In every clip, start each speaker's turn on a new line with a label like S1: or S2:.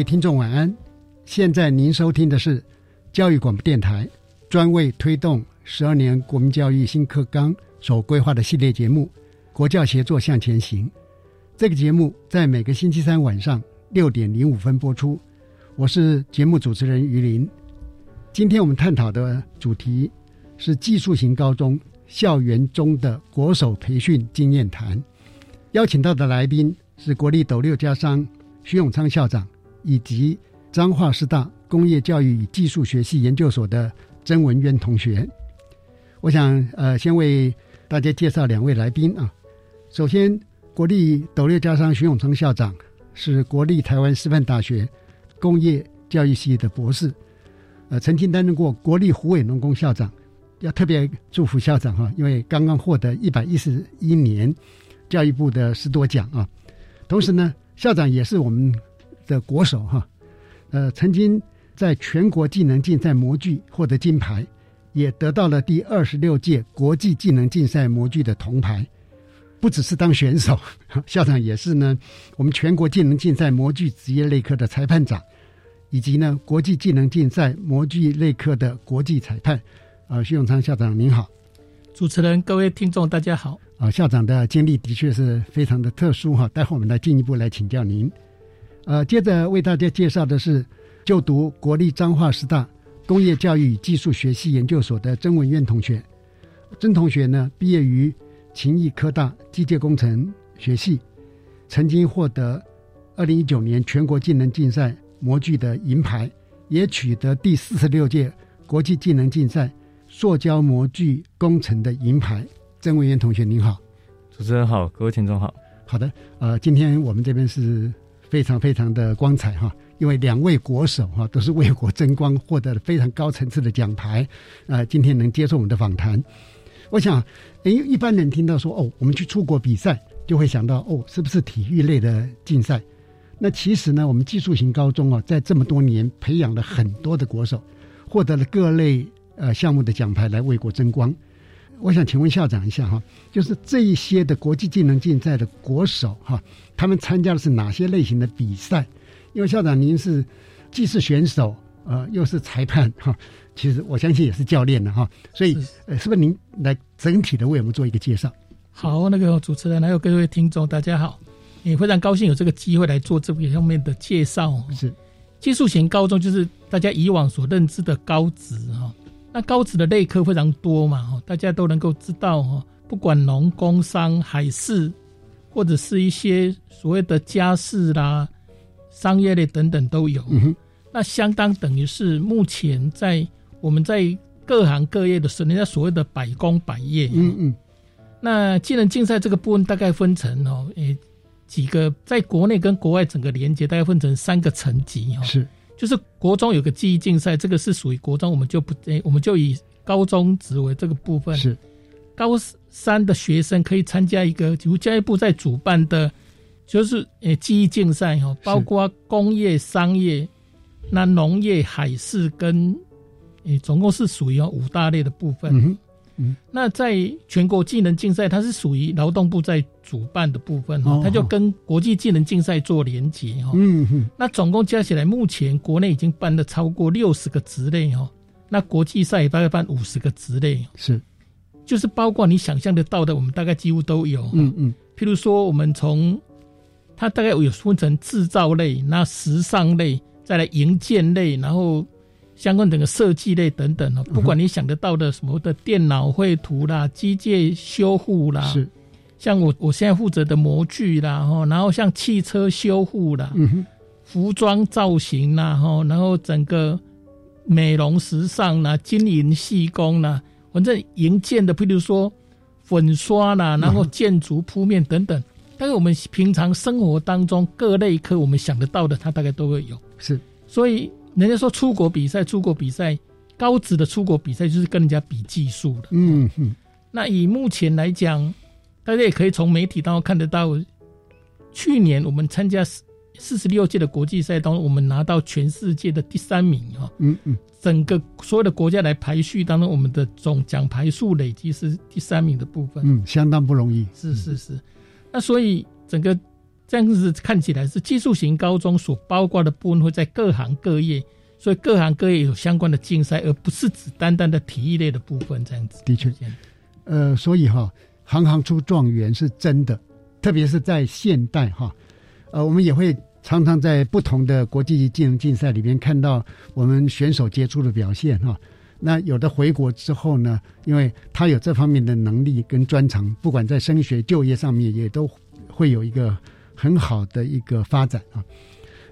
S1: 位听众晚安，现在您收听的是教育广播电台专为推动十二年国民教育新课纲所规划的系列节目《国教协作向前行》。这个节目在每个星期三晚上六点零五分播出。我是节目主持人于林。今天我们探讨的主题是技术型高中校园中的国手培训经验谈。邀请到的来宾是国立斗六家商徐永昌校长。以及彰化师大工业教育与技术学系研究所的曾文渊同学，我想呃先为大家介绍两位来宾啊。首先，国立斗六家商徐永昌校长是国立台湾师范大学工业教育系的博士，呃，曾经担任过国立湖尾农工校长，要特别祝福校长哈，因为刚刚获得一百一十一年教育部的十多奖啊。同时呢，校长也是我们。的国手哈，呃，曾经在全国技能竞赛模具获得金牌，也得到了第二十六届国际技能竞赛模具的铜牌。不只是当选手，校长也是呢，我们全国技能竞赛模具职业类科的裁判长，以及呢国际技能竞赛模具类科的国际裁判。啊，徐永昌校长您好，
S2: 主持人各位听众大家好。
S1: 啊，校长的经历的确是非常的特殊哈，待会我们来进一步来请教您。呃，接着为大家介绍的是就读国立彰化师大工业教育与技术学系研究所的曾文渊同学。曾同学呢，毕业于勤益科大机械工程学系，曾经获得二零一九年全国技能竞赛模具的银牌，也取得第四十六届国际技能竞赛塑胶模具工程的银牌。曾文渊同学您好，
S3: 主持人好，各位听众好。
S1: 好的，呃，今天我们这边是。非常非常的光彩哈，因为两位国手哈都是为国争光，获得了非常高层次的奖牌，呃，今天能接受我们的访谈，我想，哎，一般人听到说哦，我们去出国比赛，就会想到哦，是不是体育类的竞赛？那其实呢，我们技术型高中啊，在这么多年培养了很多的国手，获得了各类呃项目的奖牌，来为国争光。我想请问校长一下哈，就是这一些的国际技能竞赛的国手哈，他们参加的是哪些类型的比赛？因为校长您是既是选手呃又是裁判哈，其实我相信也是教练的哈，所以呃是不是您来整体的为我们做一个介绍？
S2: 好，那个主持人还有各位听众大家好，也非常高兴有这个机会来做这个方面的介绍。
S1: 是
S2: 技术型高中就是大家以往所认知的高职哈。那高职的类科非常多嘛，哈，大家都能够知道哈，不管农工商海事，或者是一些所谓的家事啦、商业类等等都有。那相当等于是目前在我们在各行各业的时候，人家所谓的百工百业。
S1: 嗯嗯。
S2: 那技能竞赛这个部分大概分成哦，诶几个，在国内跟国外整个连接大概分成三个层级哦。
S1: 是。
S2: 就是国中有个记忆竞赛，这个是属于国中，我们就不诶，我们就以高中职为这个部分。
S1: 是
S2: 高三的学生可以参加一个，如教育部在主办的，就是诶记忆竞赛哈，包括工业、商业、那农业、海事跟诶，总共是属于五大类的部分。
S1: 嗯，
S2: 那在全国技能竞赛，它是属于劳动部在主办的部分哈、
S1: 哦。
S2: 它就跟国际技能竞赛做连结哈、
S1: 嗯哼，
S2: 那总共加起来，目前国内已经办了超过六十个职类哈、那国际赛也大概办五十个职类，
S1: 是，
S2: 就是包括你想象得到的，我们大概几乎都有。
S1: 嗯嗯。
S2: 譬如说，我们从它大概有分成制造类、那时尚类，再来营建类，然后相关整个设计类等等哦。不管你想得到的什么的电脑绘图啦、机械修护啦，
S1: 是，
S2: 像我我现在负责的模具啦，哈，然后像汽车修护啦、
S1: 嗯哼，
S2: 服装造型啦，哈，然后整个美容时尚啦、金银细工啦，反正营建的，譬如说粉刷啦，然后建筑铺面等等，大概我们平常生活当中各类科我们想得到的，它大概都会有。
S1: 是，
S2: 所以人家说出国比赛，出国比赛高职的出国比赛就是跟人家比技术的。
S1: 嗯嗯
S2: 那以目前来讲，大家也可以从媒体当中看得到，去年我们参加四十六届的国际赛当中，我们拿到全世界的第三名啊、
S1: 嗯嗯，
S2: 整个所有的国家来排序当中，我们的总奖牌数累积是第三名的部分。
S1: 嗯，相当不容易。
S2: 是是是，那所以整个这样子看起来是技术型高中所包括的部分会在各行各业，所以各行各业有相关的竞赛，而不是只单单的体育类的部分这样子。
S1: 的确呃，所以哈，行行出状元是真的，特别是在现代哈，呃，我们也会常常在不同的国际技能竞赛里面看到我们选手杰出的表现哈。那有的回国之后呢，因为他有这方面的能力跟专长，不管在升学、就业上面，也都会有一个很好的一个发展啊。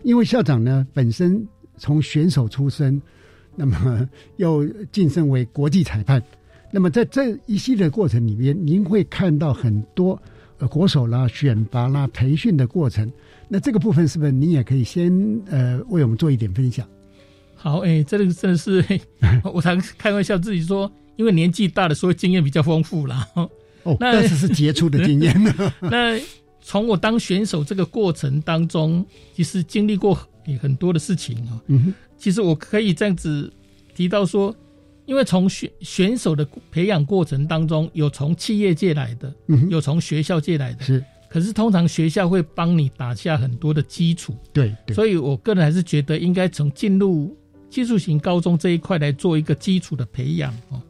S1: 因为校长呢本身从选手出身，那么又晋升为国际裁判。那么在这一系列过程里面，您会看到很多呃国手啦、选拔啦、培训的过程。那这个部分是不是您也可以先呃为我们做一点分享？
S2: 好，哎、这个真的是，嘿 我常开玩笑自己说，因为年纪大了，所以经验比较丰富啦。
S1: 哦，
S2: 那
S1: 但是是杰出的经验。
S2: 那从我当选手这个过程当中，其实经历过很很多的事情啊。
S1: 嗯，
S2: 其实我可以这样子提到说，因为从选选手的培养过程当中，有从企业界来的，
S1: 嗯，
S2: 有从学校界来的，
S1: 是。
S2: 可是通常学校会帮你打下很多的基础，
S1: 对对，
S2: 所以我个人还是觉得应该从进入技术型高中这一块来做一个基础的培养哦。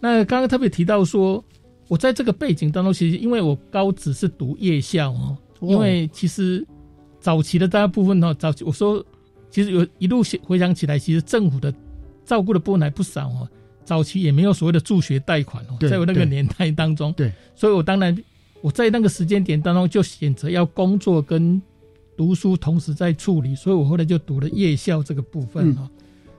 S2: 那刚刚特别提到说，我在这个背景当中，其实因为我高职是读夜校哦，
S1: 哦
S2: 因为其实早期的大部分哦，早期我说其实有一路回想起来，其实政府的照顾的部分还不少哦。早期也没有所谓的助学贷款哦，在我那个年代当中，
S1: 对，
S2: 所以我当然我在那个时间点当中就选择要工作跟读书同时在处理，所以我后来就读了夜校这个部分
S1: 嗯
S2: 哦。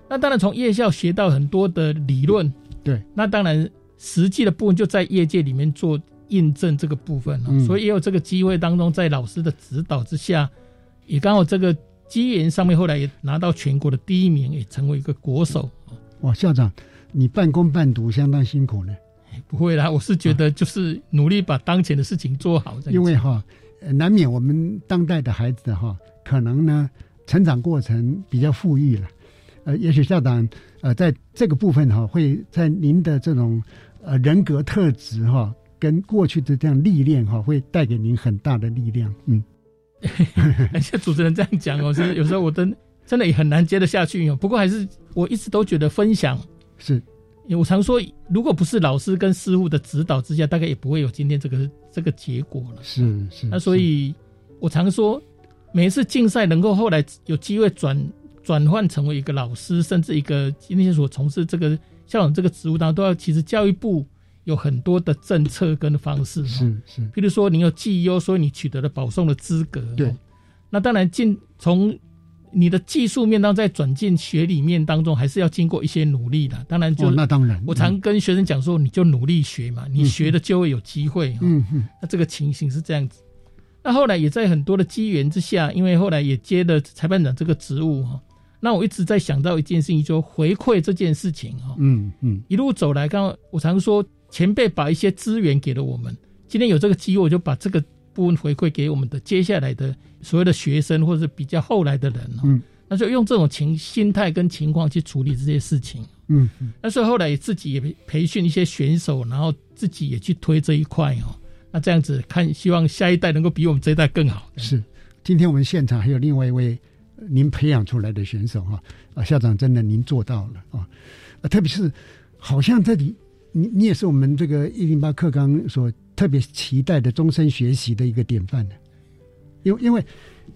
S2: 那当然从夜校学到很多的理论，
S1: 对，
S2: 那当然实际的部分就在业界里面做印证这个部分哦，
S1: 嗯
S2: 所以也有这个机会当中，在老师的指导之下，也刚好这个机缘上面，后来也拿到全国的第一名，也成为一个国手。
S1: 哇，校长，你半工半读，相当辛苦呢。
S2: 不会啦，我是觉得就是努力把当前的事情做好。
S1: 因为哈，呃难免我们当代的孩子哈，可能呢成长过程比较富裕了。呃，也许校长呃在这个部分哈，会在您的这种呃人格特质哈，跟过去的这样历练哈，会带给您很大的力量。嗯，
S2: 而且主持人这样讲哦，是 有时候我真真的也很难接得下去哦。不过还是我一直都觉得分享，
S1: 是
S2: 我常说，如果不是老师跟师傅的指导之下，大概也不会有今天这个这个结果了。
S1: 是是。
S2: 那所以，我常说，每一次竞赛能够后来有机会转转换成为一个老师，甚至一个今天所从事这个校长这个职务当中，都要其实教育部有很多的政策跟方式。
S1: 是是，
S2: 譬如说，你有绩优，所以你取得了保送的资格。
S1: 对，
S2: 那当然进从你的技术面当中再转进学理面当中，还是要经过一些努力的。当然就、
S1: 哦那当然，
S2: 我常跟学生讲说，你就努力学嘛，你学的就会有机会。
S1: 嗯嗯，
S2: 那这个情形是这样子。那后来也在很多的机缘之下，因为后来也接了裁判长这个职务哈，那我一直在想到一件事情，就回馈这件事情哈。
S1: 嗯嗯，
S2: 一路走来，刚刚我常说前辈把一些资源给了我们，今天有这个机会，我就把这个部分回馈给我们的接下来的所谓的学生或者是比较后来的人哦。
S1: 嗯，
S2: 那就用这种情心态跟情况去处理这些事情。
S1: 嗯嗯，
S2: 那所以后来自己也培培训一些选手，然后自己也去推这一块哦。那这样子看，希望下一代能够比我们这一代更好。
S1: 是，今天我们现场还有另外一位您培养出来的选手哈啊，校长真的您做到了啊，特别是好像这里你你也是我们这个一零八课纲所特别期待的终身学习的一个典范的，因为因为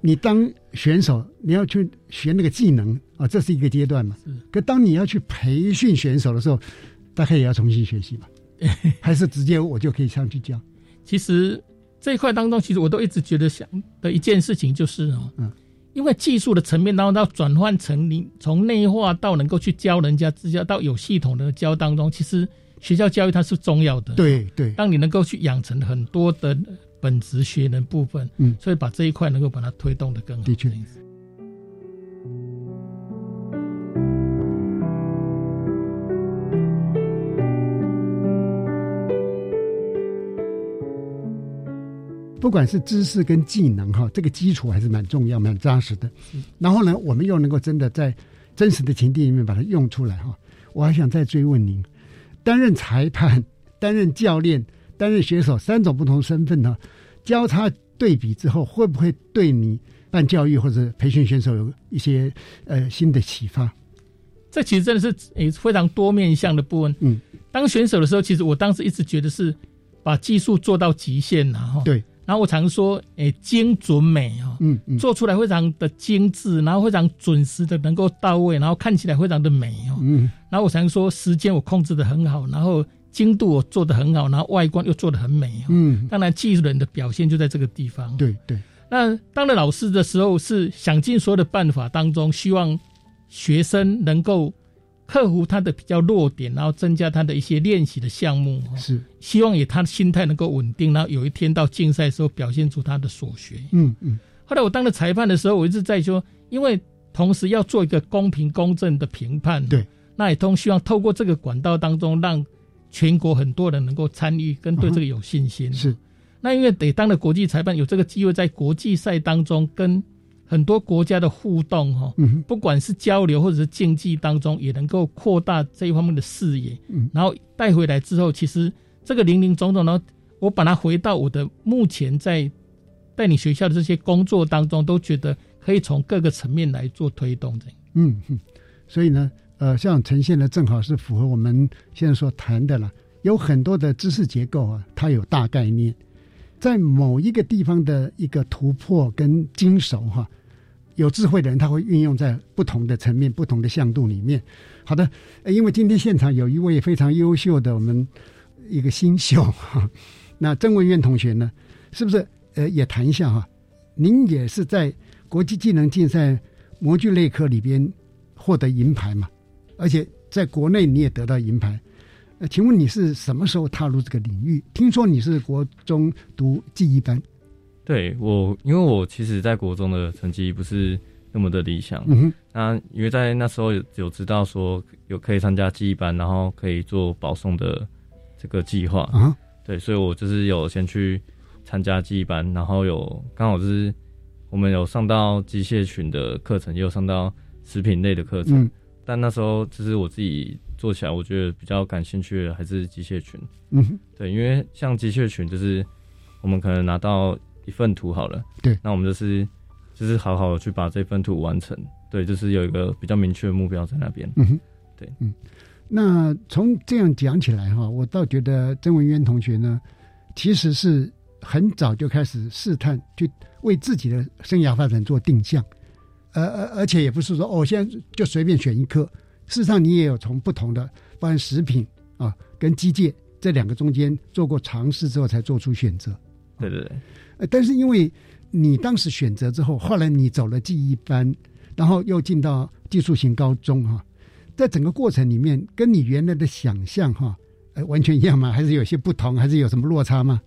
S1: 你当选手你要去学那个技能啊，这是一个阶段嘛。可当你要去培训选手的时候，大概也要重新学习吧？还是直接我就可以上去教？
S2: 其实这一块当中，其实我都一直觉得想的一件事情就是哦，嗯，因为技术的层面然后，到转换成你从内化到能够去教人家，支教到有系统的教当中，其实学校教育它是重要的。
S1: 对对，
S2: 当你能够去养成很多的本职学能部分，嗯，所以把这一块能够把它推动的更好。
S1: 的确。不管是知识跟技能哈，这个基础还是蛮重要、蛮扎实的。然后呢，我们又能够真的在真实的情境里面把它用出来哈。我还想再追问您：担任裁判、担任教练、担任选手三种不同身份呢，交叉对比之后，会不会对你办教育或者培训选手有一些呃新的启发？
S2: 这其实真的是诶非常多面向的部分。嗯，当选手的时候，其实我当时一直觉得是把技术做到极限然后
S1: 对。
S2: 然后我常说，诶，精准美哈，嗯嗯，做出来非常的精致，然后非常准时的能够到位，然后看起来非常的美哦，嗯。然后我常说，时间我控制的很好，然后精度我做的很好，然后外观又做的很美，嗯。当然，技术人的表现就在这个地方，
S1: 对对。
S2: 那当了老师的时候，是想尽所有的办法当中，希望学生能够。克服他的比较弱点，然后增加他的一些练习的项目，
S1: 是
S2: 希望以他的心态能够稳定，然后有一天到竞赛的时候表现出他的所学。嗯嗯。后来我当了裁判的时候，我一直在说，因为同时要做一个公平公正的评判，
S1: 对，
S2: 那也都希望透过这个管道当中，让全国很多人能够参与，跟对这个有信心。
S1: 是，
S2: 那因为得当了国际裁判，有这个机会在国际赛当中跟。很多国家的互动，哈，不管是交流或者是竞技当中，也能够扩大这一方面的视野。嗯，然后带回来之后，其实这个零零总总呢，我把它回到我的目前在带你学校的这些工作当中，都觉得可以从各个层面来做推动的。
S1: 嗯嗯，所以呢，呃，像呈现的正好是符合我们现在所谈的了。有很多的知识结构啊，它有大概念，在某一个地方的一个突破跟精熟哈。有智慧的人，他会运用在不同的层面、不同的向度里面。好的，因为今天现场有一位非常优秀的我们一个新秀，那曾文渊同学呢，是不是呃也谈一下哈？您也是在国际技能竞赛模具类科里边获得银牌嘛？而且在国内你也得到银牌。请问你是什么时候踏入这个领域？听说你是国中读记忆班。
S3: 对我，因为我其实，在国中的成绩不是那么的理想。嗯哼。那因为在那时候有有知道说有可以参加记忆班，然后可以做保送的这个计划。啊。对，所以我就是有先去参加记忆班，然后有刚好就是我们有上到机械群的课程，也有上到食品类的课程。嗯。但那时候就是我自己做起来，我觉得比较感兴趣的还是机械群。嗯哼。对，因为像机械群，就是我们可能拿到。一份图好了，
S1: 对，
S3: 那我们就是就是好好去把这份图完成，对，就是有一个比较明确的目标在那边，嗯哼，对，嗯，
S1: 那从这样讲起来哈，我倒觉得曾文渊同学呢，其实是很早就开始试探，去为自己的生涯发展做定向，而而而且也不是说哦，现在就随便选一科，事实上你也有从不同的，包含食品啊跟机械这两个中间做过尝试之后，才做出选择，
S3: 对对对。
S1: 呃，但是因为你当时选择之后，后来你走了记忆班，然后又进到技术型高中哈，在整个过程里面，跟你原来的想象哈，呃，完全一样吗？还是有些不同？还是有什么落差吗？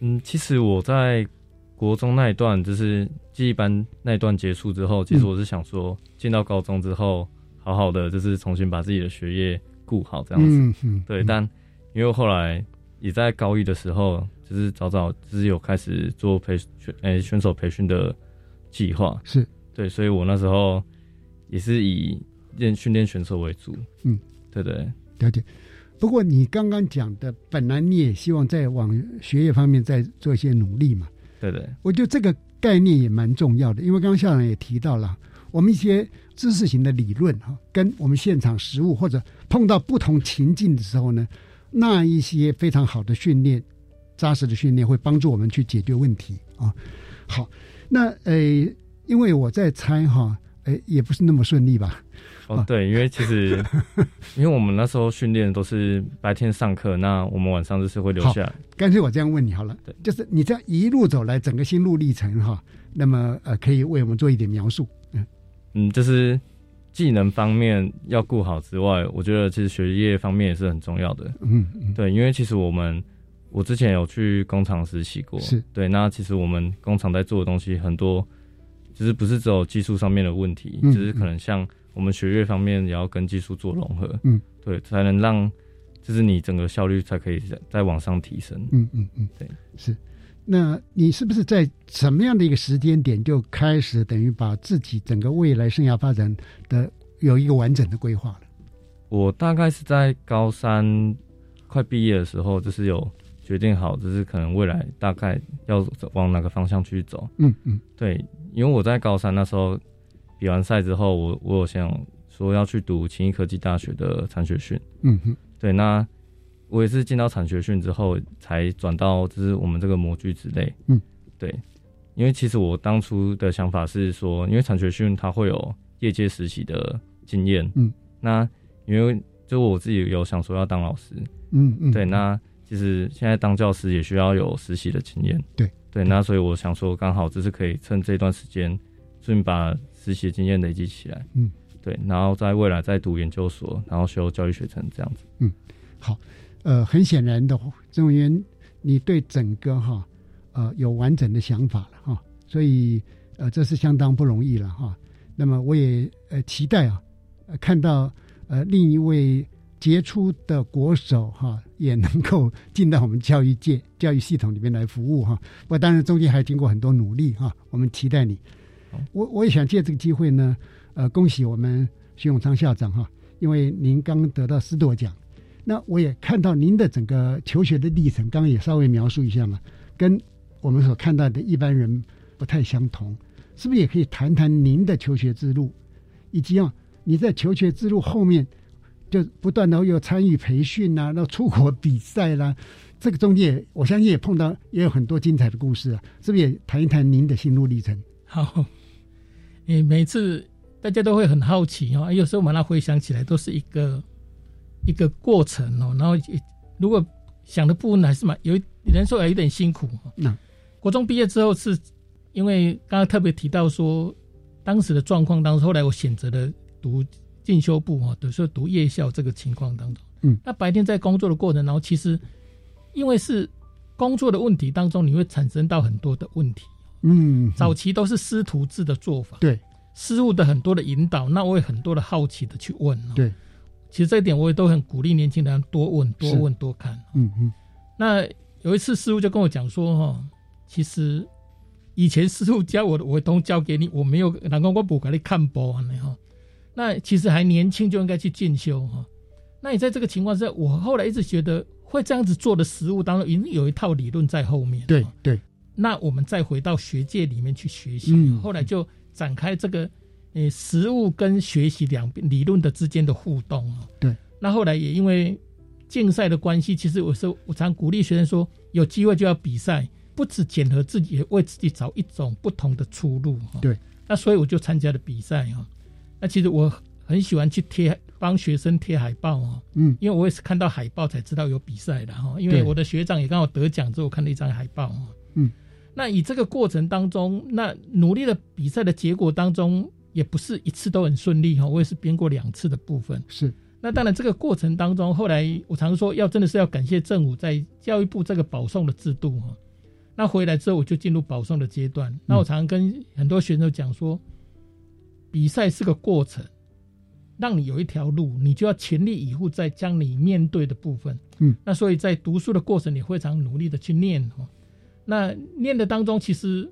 S3: 嗯，其实我在国中那一段，就是记忆班那一段结束之后，其实我是想说，进到高中之后，好好的就是重新把自己的学业顾好这样子。嗯嗯。对，但因为后来也在高一的时候。就是早早就是有开始做培训诶选手培训的计划，
S1: 是
S3: 对，所以我那时候也是以练训练选手为主。
S1: 嗯，
S3: 对对
S1: 了解。不过你刚刚讲的，本来你也希望在往学业方面再做一些努力嘛？
S3: 对对，
S1: 我觉得这个概念也蛮重要的，因为刚刚校长也提到了，我们一些知识型的理论哈，跟我们现场实物或者碰到不同情境的时候呢，那一些非常好的训练、扎实的训练会帮助我们去解决问题啊。好，那呃，因为我在猜哈，呃，也不是那么顺利吧。
S3: 哦，对，因为其实，因为我们那时候训练都是白天上课，那我们晚上就是会留下来。
S1: 干脆我这样问你好了，
S3: 对，
S1: 就是你这样一路走来整个心路历程哈，那么呃，可以为我们做一点描述。
S3: 嗯嗯，就是技能方面要顾好之外，我觉得其实学业方面也是很重要的。
S1: 嗯嗯，
S3: 对，因为其实我们我之前有去工厂实习过，
S1: 是
S3: 对，那其实我们工厂在做的东西很多，就是不是只有技术上面的问题，
S1: 嗯
S3: 就是可能像。我们学业方面也要跟技术做融合，
S1: 嗯，
S3: 对，才能让就是你整个效率才可以再再往上提升，
S1: 嗯嗯嗯，
S3: 对，
S1: 是。那你是不是在什么样的一个时间点就开始等于把自己整个未来生涯发展的有一个完整的规划了？
S3: 我大概是在高三快毕业的时候，就是有决定好，就是可能未来大概要往哪个方向去走。
S1: 嗯嗯，
S3: 对，因为我在高三那时候。比完赛之后，我我有想说要去读勤益科技大学的产学训。
S1: 嗯哼，
S3: 对，那我也是进到产学训之后，才转到就是我们这个模具之类。
S1: 嗯，
S3: 对，因为其实我当初的想法是说，因为产学训它会有业界实习的经验。
S1: 嗯，
S3: 那因为就我自己有想说要当老师。
S1: 嗯嗯，
S3: 对，那其实现在当教师也需要有实习的经验。
S1: 对
S3: 对，那所以我想说，刚好就是可以趁这段时间，顺便把实习经验累积起来，
S1: 嗯，
S3: 对，然后在未来再读研究所，然后修教育学程这样子，
S1: 嗯，好，呃，很显然的，郑源，你对整个哈，呃，有完整的想法了哈，所以呃，这是相当不容易了哈。那么我也呃期待啊，看到呃另一位杰出的国手哈，也能够进到我们教育界、教育系统里面来服务哈。不过当然中间还经过很多努力哈，我们期待你。我我也想借这个机会呢，呃，恭喜我们徐永昌校长哈，因为您刚得到斯铎奖，那我也看到您的整个求学的历程，刚刚也稍微描述一下嘛，跟我们所看到的一般人不太相同，是不是也可以谈谈您的求学之路，以及啊，你在求学之路后面就不断的有参与培训呐，那出国比赛啦，这个中间我相信也碰到也有很多精彩的故事啊，是不是也谈一谈您的心路历程？
S2: 好。诶，每次大家都会很好奇哦，有时候把它回想起来，都是一个一个过程哦。然后，如果想的部分还是蛮有人说有点辛苦。
S1: 那
S2: 国中毕业之后，是因为刚刚特别提到说，当时的状况当时，后来我选择了读进修部哈，等于说读夜校这个情况当中，
S1: 嗯，
S2: 那白天在工作的过程，然后其实因为是工作的问题当中，你会产生到很多的问题。
S1: 嗯，
S2: 早期都是师徒制的做法，
S1: 对，
S2: 师傅的很多的引导，那我也很多的好奇的去问，
S1: 对，
S2: 其实这一点我也都很鼓励年轻人多问、多问、多看，
S1: 嗯嗯。
S2: 那有一次师傅就跟我讲说，哈，其实以前师傅教我的，我都教给你，我没有，难怪我不给你看播啊，哈。那其实还年轻就应该去进修哈。那你在这个情况下，我后来一直觉得会这样子做的实物当中，一定有一套理论在后面，
S1: 对对。
S2: 那我们再回到学界里面去学习，后来就展开这个，呃，实物跟学习两边理论的之间的互动啊。
S1: 对。
S2: 那后来也因为竞赛的关系，其实我说我常鼓励学生说，有机会就要比赛，不止检核自己，也为自己找一种不同的出路。
S1: 对。
S2: 那所以我就参加了比赛哈。那其实我很喜欢去贴帮学生贴海报哦。
S1: 嗯。
S2: 因为我也是看到海报才知道有比赛的哈。因为我的学长也刚好得奖之后，看了一张海报啊。
S1: 嗯。
S2: 那以这个过程当中，那努力的比赛的结果当中，也不是一次都很顺利哈。我也是编过两次的部分。
S1: 是。
S2: 那当然，这个过程当中，后来我常说，要真的是要感谢政府在教育部这个保送的制度哈。那回来之后，我就进入保送的阶段。那我常常跟很多学生讲说，比赛是个过程，让你有一条路，你就要全力以赴在将你面对的部分。
S1: 嗯。
S2: 那所以在读书的过程，你非常努力的去念哈。那念的当中，其实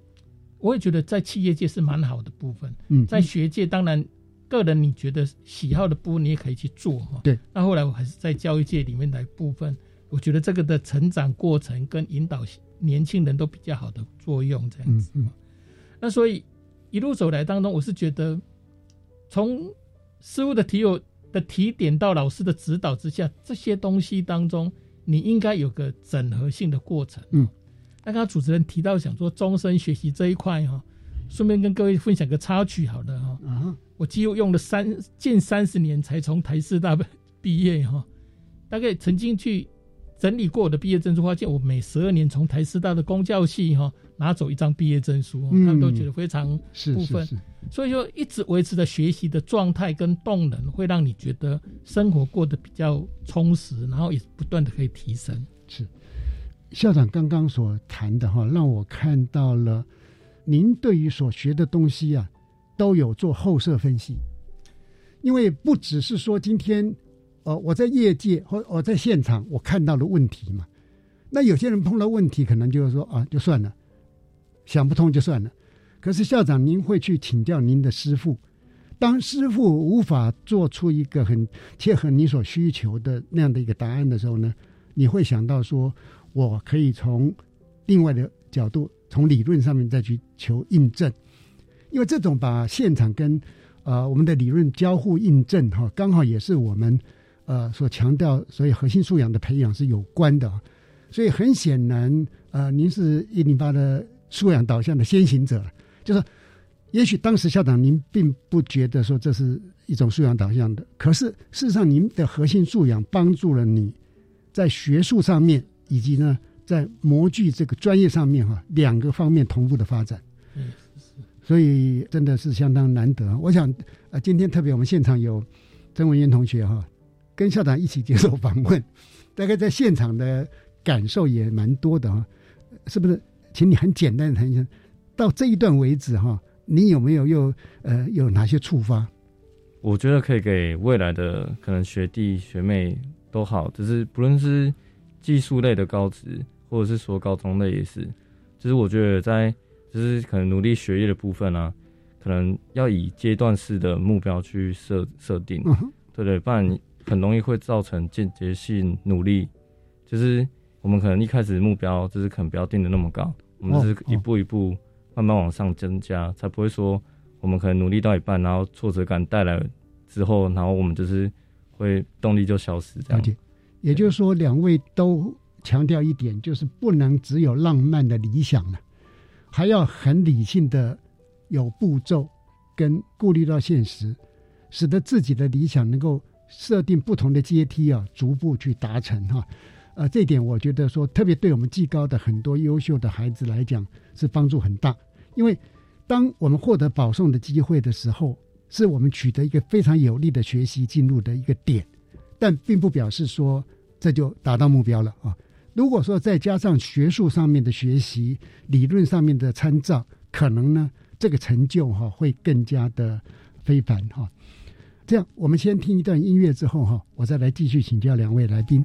S2: 我也觉得在企业界是蛮好的部分。
S1: 嗯，
S2: 在学界当然个人你觉得喜好的部分，你也可以去做哈。
S1: 对。
S2: 那后来我还是在教育界里面来部分，我觉得这个的成长过程跟引导年轻人都比较好的作用这样子。嗯。那所以一路走来当中，我是觉得从师傅的提有的提点到老师的指导之下，这些东西当中，你应该有个整合性的过程。
S1: 嗯。
S2: 那刚刚主持人提到想说终身学习这一块哈。顺便跟各位分享个插曲，好的哈，我几乎用了三近三十年才从台师大毕业哈，大概曾经去整理过我的毕业证书，发现我每十二年从台师大的公教系哈拿走一张毕业证书，他们都觉得非常部分，所以说一直维持着学习的状态跟动能，会让你觉得生活过得比较充实，然后也不断的可以提升。
S1: 是校长刚刚所谈的哈，让我看到了。您对于所学的东西啊，都有做后设分析，因为不只是说今天，呃，我在业界或我在现场我看到了问题嘛，那有些人碰到问题可能就是说啊，就算了，想不通就算了。可是校长，您会去请教您的师傅，当师傅无法做出一个很切合你所需求的那样的一个答案的时候呢，你会想到说，我可以从另外的角度。从理论上面再去求印证，因为这种把现场跟呃我们的理论交互印证哈，刚好也是我们呃所强调，所以核心素养的培养是有关的。所以很显然，呃，您是一零八的素养导向的先行者，就是也许当时校长您并不觉得说这是一种素养导向的，可是事实上您的核心素养帮助了你在学术上面以及呢。在模具这个专业上面哈，两个方面同步的发展，
S2: 嗯，
S1: 所以真的是相当难得。我想，呃，今天特别我们现场有曾文渊同学哈，跟校长一起接受访问，大概在现场的感受也蛮多的哈，是不是？请你很简单的谈一下，到这一段为止哈，你有没有又呃有哪些触发？
S3: 我觉得可以给未来的可能学弟学妹都好，只是不论是技术类的高职。或者是说高中类也是，就是我觉得在就是可能努力学业的部分啊，可能要以阶段式的目标去设设定，对对，不然很容易会造成间接性努力。就是我们可能一开始目标就是可能不要定的那么高，我们就是一步一步慢慢往上增加，才不会说我们可能努力到一半，然后挫折感带来之后，然后我们就是会动力就消失这样。
S1: 也就是说，两位都。强调一点，就是不能只有浪漫的理想了，还要很理性的有步骤，跟顾虑到现实，使得自己的理想能够设定不同的阶梯啊，逐步去达成哈。呃，这点我觉得说，特别对我们技高的很多优秀的孩子来讲是帮助很大，因为当我们获得保送的机会的时候，是我们取得一个非常有利的学习进入的一个点，但并不表示说这就达到目标了啊。如果说再加上学术上面的学习、理论上面的参照，可能呢，这个成就哈会更加的非凡哈。这样，我们先听一段音乐之后哈，我再来继续请教两位来宾。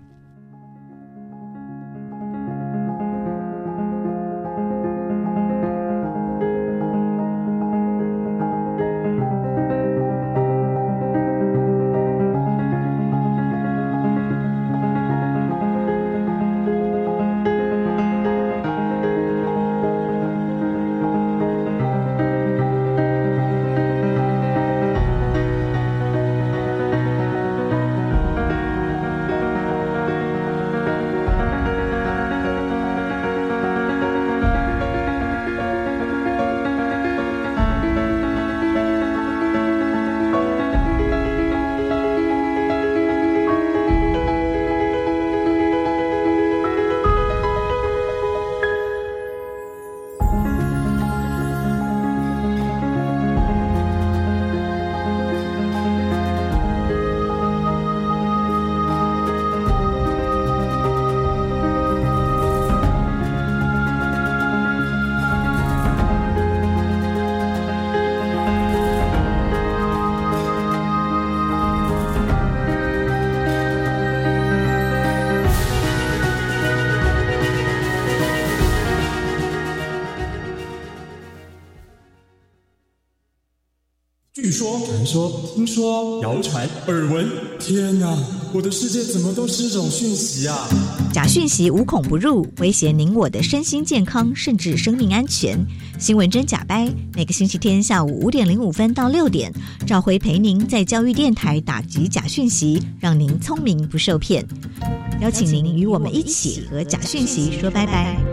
S4: 传说、听说、谣传、耳闻，天哪！我的世界怎么都是这种讯息啊？
S5: 假讯息无孔不入，威胁您我的身心健康，甚至生命安全。新闻真假掰，每个星期天下午五点零五分到六点，赵辉陪您在教育电台打击假讯息，让您聪明不受骗。邀请您与我们一起和假讯息说拜拜。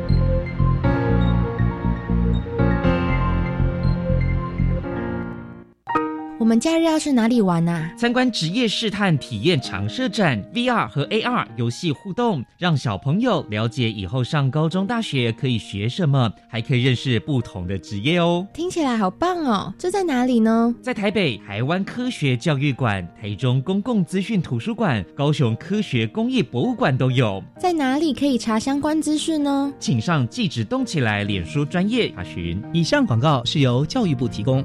S6: 们假日要去哪里玩呐？
S7: 参观职业试探体验常设展，VR 和 AR 游戏互动，让小朋友了解以后上高中、大学可以学什么，还可以认识不同的职业哦。
S6: 听起来好棒哦！这在哪里呢？
S7: 在台北台湾科学教育馆、台中公共资讯图书馆、高雄科学工艺博物馆都有。
S6: 在哪里可以查相关资讯呢？
S7: 请上“记者动起来”脸书专业查询。
S8: 以上广告是由教育部提供。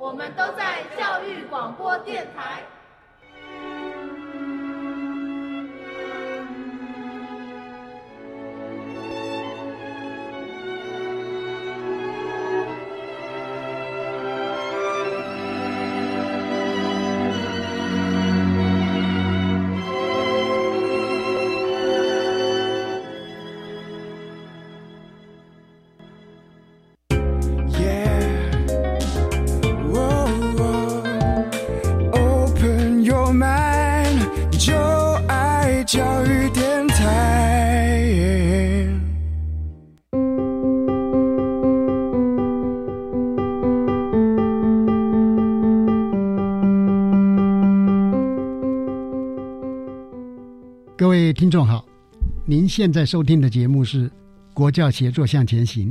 S9: 我们都在教育广播电台。
S1: 听众好，您现在收听的节目是《国教协作向前行》。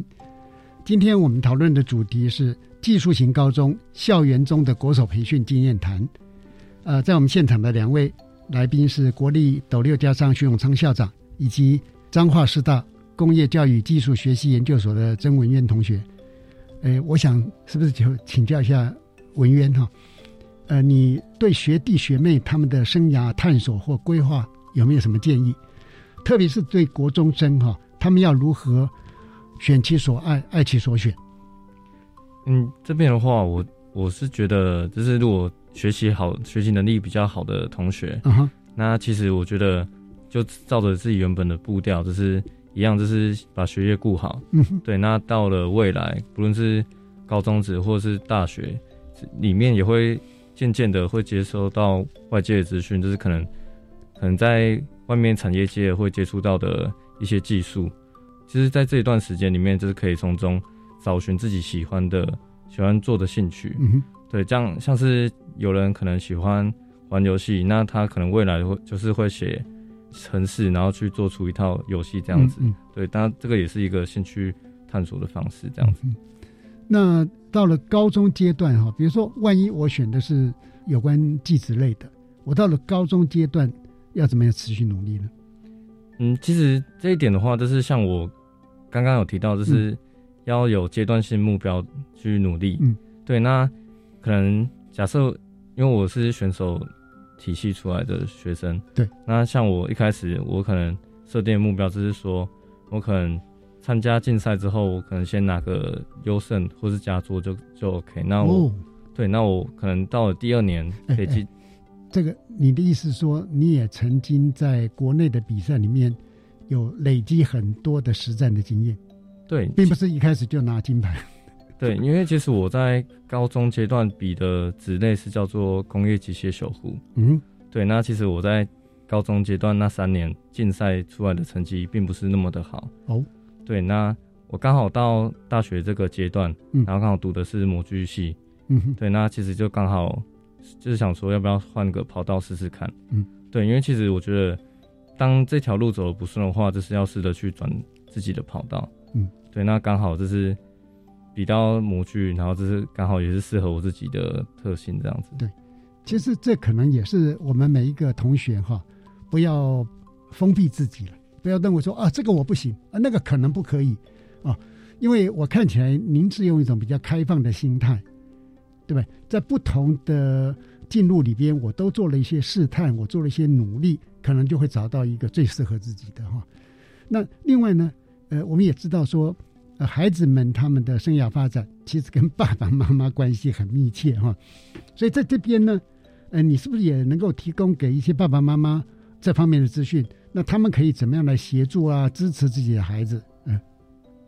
S1: 今天我们讨论的主题是技术型高中校园中的国手培训经验谈。呃，在我们现场的两位来宾是国立斗六家商徐永昌校长，以及彰化师大工业教育技术学习研究所的曾文渊同学。呃，我想是不是就请教一下文渊哈？呃，你对学弟学妹他们的生涯探索或规划？有没有什么建议？特别是对国中生哈，他们要如何选其所爱，爱其所选？
S3: 嗯，这边的话，我我是觉得，就是如果学习好、学习能力比较好的同学，嗯哼，那其实我觉得就照着自己原本的步调，就是一样，就是把学业顾好。嗯，对。那到了未来，不论是高中职或者是大学，里面也会渐渐的会接收到外界的资讯，就是可能。可能在外面产业界会接触到的一些技术，其实，在这一段时间里面，就是可以从中找寻自己喜欢的、喜欢做的兴趣。嗯对，这样像是有人可能喜欢玩游戏，那他可能未来会就是会写程式，然后去做出一套游戏这样子。嗯对，当然这个也是一个兴趣探索的方式，这样子。
S1: 那到了高中阶段哈，比如说，万一我选的是有关技职类的，我到了高中阶段。要怎么样持续努力呢？
S3: 嗯，其实这一点的话，就是像我刚刚有提到，就是要有阶段性目标去努力。嗯，对。那可能假设，因为我是选手体系出来的学生，
S1: 对。
S3: 那像我一开始，我可能设定的目标就是说，我可能参加竞赛之后，我可能先拿个优胜或是佳作就就 OK。那我对，那我可能到了第二年可以进。
S1: 这个你的意思说，你也曾经在国内的比赛里面有累积很多的实战的经验，
S3: 对，
S1: 并不是一开始就拿金牌。
S3: 对，因为其实我在高中阶段比的职类是叫做工业机械守护。嗯，对，那其实我在高中阶段那三年竞赛出来的成绩并不是那么的好。哦，对，那我刚好到大学这个阶段，然后刚好读的是模具系。嗯，对，那其实就刚好。就是想说，要不要换个跑道试试看？嗯，对，因为其实我觉得，当这条路走的不顺的话，就是要试着去转自己的跑道。嗯，对，那刚好就是比较模具，然后就是刚好也是适合我自己的特性这样子。
S1: 对，其实这可能也是我们每一个同学哈，不要封闭自己了，不要认为说啊这个我不行啊那个可能不可以啊，因为我看起来您是用一种比较开放的心态，对不对？在不同的进入里边，我都做了一些试探，我做了一些努力，可能就会找到一个最适合自己的哈。那另外呢，呃，我们也知道说。呃，孩子们他们的生涯发展其实跟爸爸妈妈关系很密切哈，所以在这边呢，呃，你是不是也能够提供给一些爸爸妈妈这方面的资讯？那他们可以怎么样来协助啊，支持自己的孩子？嗯，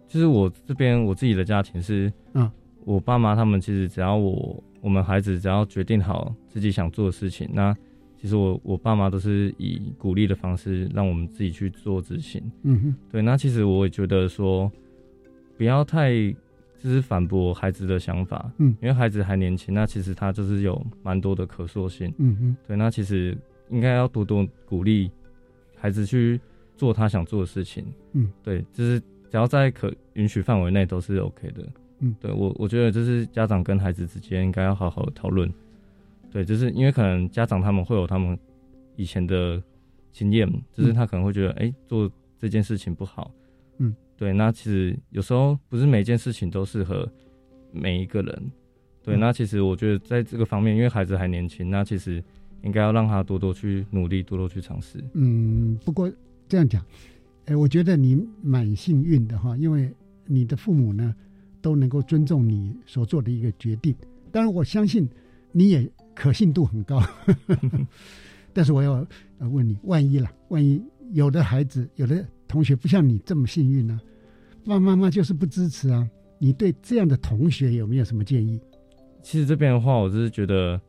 S3: 其实我这边我自己的家庭是，嗯，我爸妈他们其实只要我我们孩子只要决定好自己想做的事情，那其实我我爸妈都是以鼓励的方式让我们自己去做执行。
S1: 嗯哼，
S3: 对，那其实我也觉得说。不要太就是反驳孩子的想法，
S1: 嗯，
S3: 因为孩子还年轻，那其实他就是有蛮多的可塑性，
S1: 嗯哼，
S3: 对，那其实应该要多多鼓励孩子去做他想做的事情，
S1: 嗯，
S3: 对，就是只要在可允许范围内都是 OK 的，
S1: 嗯，
S3: 对我我觉得就是家长跟孩子之间应该要好好讨论，对，就是因为可能家长他们会有他们以前的经验，就是他可能会觉得哎做这件事情不好。嗯对，那其实有时候不是每件事情都适合每一个人。对，那其实我觉得在这个方面，因为孩子还年轻，那其实应该要让他多多去努力，多多去尝试。
S1: 嗯，不过这样讲，哎，我觉得你蛮幸运的哈，因为你的父母呢都能够尊重你所做的一个决定。当然，我相信你也可信度很高。但是我要问你，万一了，万一有的孩子，有的同学不像你这么幸运呢？爸爸妈妈就是不支持啊！你对这样的同学有没有什么建议？
S3: 其实这边的话，我就是觉得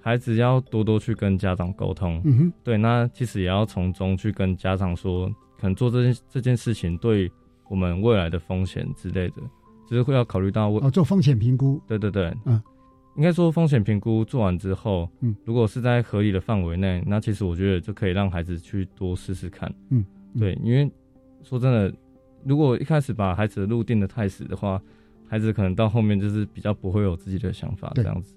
S3: 孩子要多多去跟家长沟通。
S1: 嗯哼，
S3: 对，那其实也要从中去跟家长说，可能做这件这件事情对我们未来的风险之类的，就是会要考虑到
S1: 哦，做风险评估。
S3: 对对对，
S1: 嗯，
S3: 应该说风险评估做完之后，
S1: 嗯，
S3: 如果是在合理的范围内，那其实我觉得就可以让孩子去多试试看。
S1: 嗯，
S3: 对，因为说真的。如果一开始把孩子的路定的太死的话，孩子可能到后面就是比较不会有自己的想法这样子。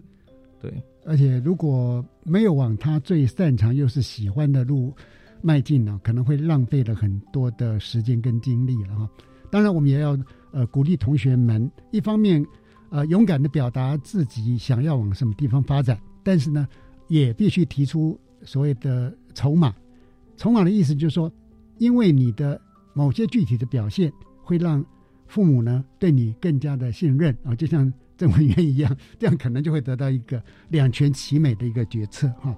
S3: 对，
S1: 而且如果没有往他最擅长又是喜欢的路迈进呢，可能会浪费了很多的时间跟精力了哈。当然，我们也要呃鼓励同学们，一方面呃勇敢的表达自己想要往什么地方发展，但是呢，也必须提出所谓的筹码。筹码的意思就是说，因为你的。某些具体的表现会让父母呢对你更加的信任啊，就像郑文渊一样，这样可能就会得到一个两全其美的一个决策哈。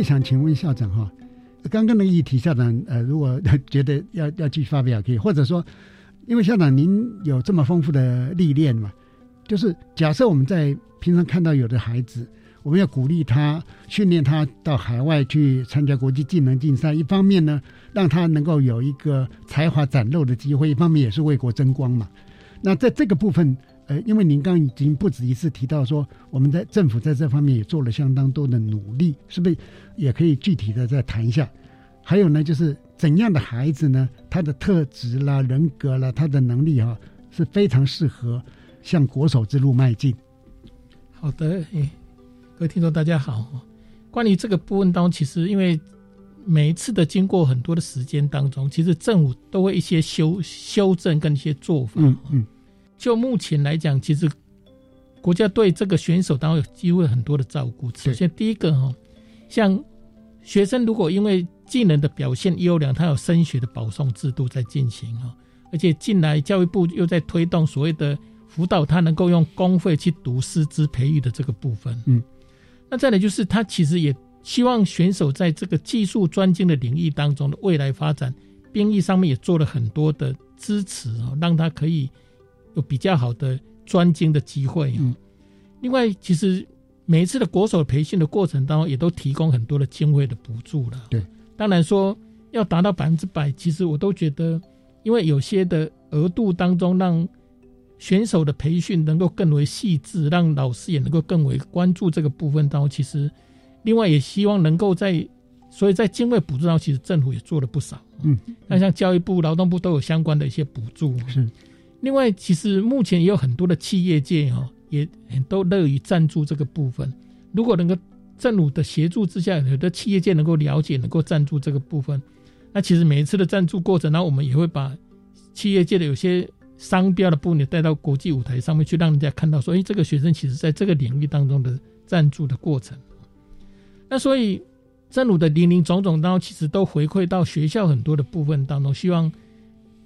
S1: 也想请问校长哈，刚刚那个议题，校长呃，如果 觉得要要继续发表可以，或者说，因为校长您有这么丰富的历练嘛，就是假设我们在平常看到有的孩子，我们要鼓励他，训练他到海外去参加国际技能竞赛。一方面呢，让他能够有一个才华展露的机会；一方面也是为国争光嘛。那在这个部分，呃，因为您刚刚已经不止一次提到说，我们在政府在这方面也做了相当多的努力，是不是？也可以具体的再谈一下。还有呢，就是怎样的孩子呢？他的特质啦、人格啦、他的能力哈，是非常适合向国手之路迈进。
S2: 好的，各位听众大家好。关于这个部分当中，其实因为每一次的经过很多的时间当中，其实政府都会一些修修正跟一些做法。
S1: 嗯嗯。
S2: 就目前来讲，其实国家对这个选手当然有机会很多的照顾。首先第一个哈，像学生如果因为技能的表现优良，他有升学的保送制度在进行哈，而且近来教育部又在推动所谓的。辅导他能够用公费去读师资培育的这个部分，
S1: 嗯，
S2: 那再来就是他其实也希望选手在这个技术专精的领域当中的未来发展，兵役上面也做了很多的支持啊，让他可以有比较好的专精的机会。
S1: 嗯，
S2: 另外，其实每一次的国手培训的过程当中，也都提供很多的经费的补助了。
S1: 对，
S2: 当然说要达到百分之百，其实我都觉得，因为有些的额度当中让。选手的培训能够更为细致，让老师也能够更为关注这个部分。当中，其实另外也希望能够在所以在经费补助上，其实政府也做了不少。
S1: 嗯，
S2: 那像教育部、劳动部都有相关的一些补助。
S1: 是，
S2: 另外，其实目前也有很多的企业界哈，也很都乐于赞助这个部分。如果能够政府的协助之下，有的企业界能够了解、能够赞助这个部分，那其实每一次的赞助过程，那我们也会把企业界的有些商标的部分带到国际舞台上面去，让人家看到说，哎，这个学生其实在这个领域当中的赞助的过程。那所以。正如的林林总总当中，其实都回馈到学校很多的部分当中。希望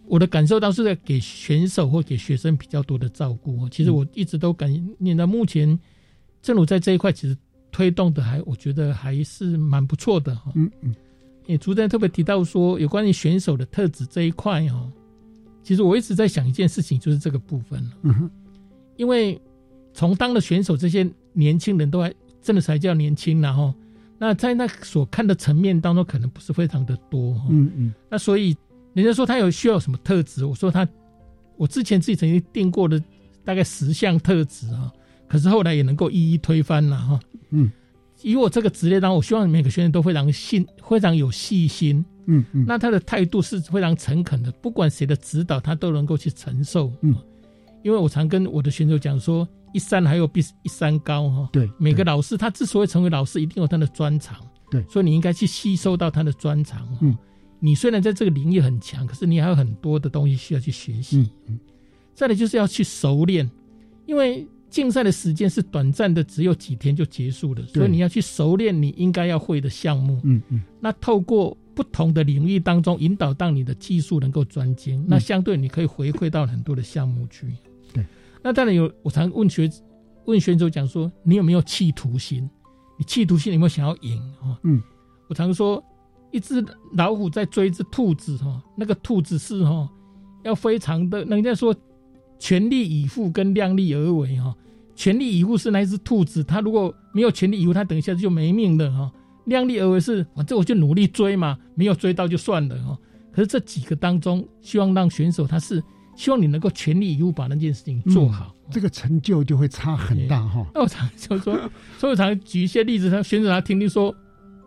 S2: 我的感受到是在给选手或给学生比较多的照顾。其实我一直都感念到目前正如在这一块，其实推动的还我觉得还是蛮不错的哈。
S1: 嗯嗯。
S2: 也主持人特别提到说，有关于选手的特质这一块哈，其实我一直在想一件事情，就是这个部分
S1: 嗯哼。
S2: 因为从当了选手，这些年轻人都还真的才叫年轻然后。那在那所看的层面当中，可能不是非常的多。
S1: 嗯嗯。
S2: 那所以人家说他有需要什么特质，我说他，我之前自己曾经定过的大概十项特质啊，可是后来也能够一一推翻了哈。
S1: 嗯。
S2: 以我这个职业当中，我希望每个学员都非常信，非常有细心。
S1: 嗯嗯。
S2: 那他的态度是非常诚恳的，不管谁的指导，他都能够去承受。
S1: 嗯。
S2: 因为我常跟我的选手讲说。一山还有比一山高哈，
S1: 对，
S2: 每个老师他之所以成为老师，一定有他的专长，
S1: 对，
S2: 所以你应该去吸收到他的专长。
S1: 嗯，
S2: 你虽然在这个领域很强，可是你还有很多的东西需要去学习。
S1: 嗯嗯，
S2: 再来就是要去熟练，因为竞赛的时间是短暂的，只有几天就结束了，所以你要去熟练你应该要会的项目。
S1: 嗯嗯，
S2: 那透过不同的领域当中引导到你的技术能够专精，那相对你可以回馈到很多的项目去。对那当然有，我常问学问选手讲说，你有没有企图心？你企图心有没有想要赢啊？
S1: 嗯，
S2: 我常说，一只老虎在追一只兔子哈，那个兔子是哈，要非常的，人家说全力以赴跟量力而为哈。全力以赴是那一只兔子，它如果没有全力以赴，它等一下就没命了哈。量力而为是，反正我就努力追嘛，没有追到就算了哈。可是这几个当中，希望让选手他是。希望你能够全力以赴把那件事情做好，
S1: 这个成就就会差很大哈。
S2: 那我常就说，所以我常举一些例子，他选手他听听说，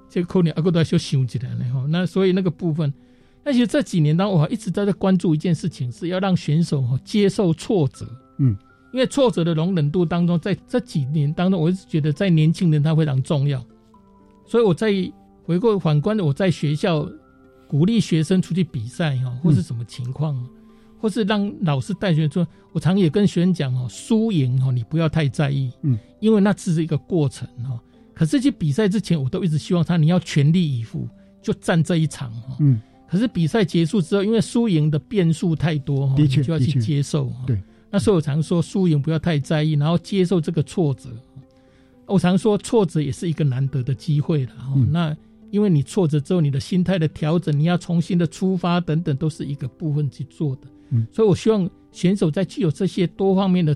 S2: 这个可能阿哥都要修想起来了哈。那所以那个部分，那其实这几年当我一直都在关注一件事情，是要让选手哈接受挫折。
S1: 嗯，
S2: 因为挫折的容忍度当中，在这几年当中，我一直觉得在年轻人他非常重要。所以我在回过反观的，我在学校鼓励学生出去比赛哈，或是什么情况。或是让老师带学生说，我常也跟学生讲哦，输赢哦，你不要太在意，
S1: 嗯，
S2: 因为那只是一个过程哈。可是去比赛之前，我都一直希望他你要全力以赴，就战这一场哈。
S1: 嗯。
S2: 可是比赛结束之后，因为输赢的变数太多哈，
S1: 的确
S2: 就要去接受。
S1: 对。
S2: 那所以我常说，输赢不要太在意，然后接受这个挫折。我常说，挫折也是一个难得的机会了。嗯。那因为你挫折之后，你的心态的调整，你要重新的出发等等，都是一个部分去做的。
S1: 嗯，
S2: 所以我希望选手在具有这些多方面的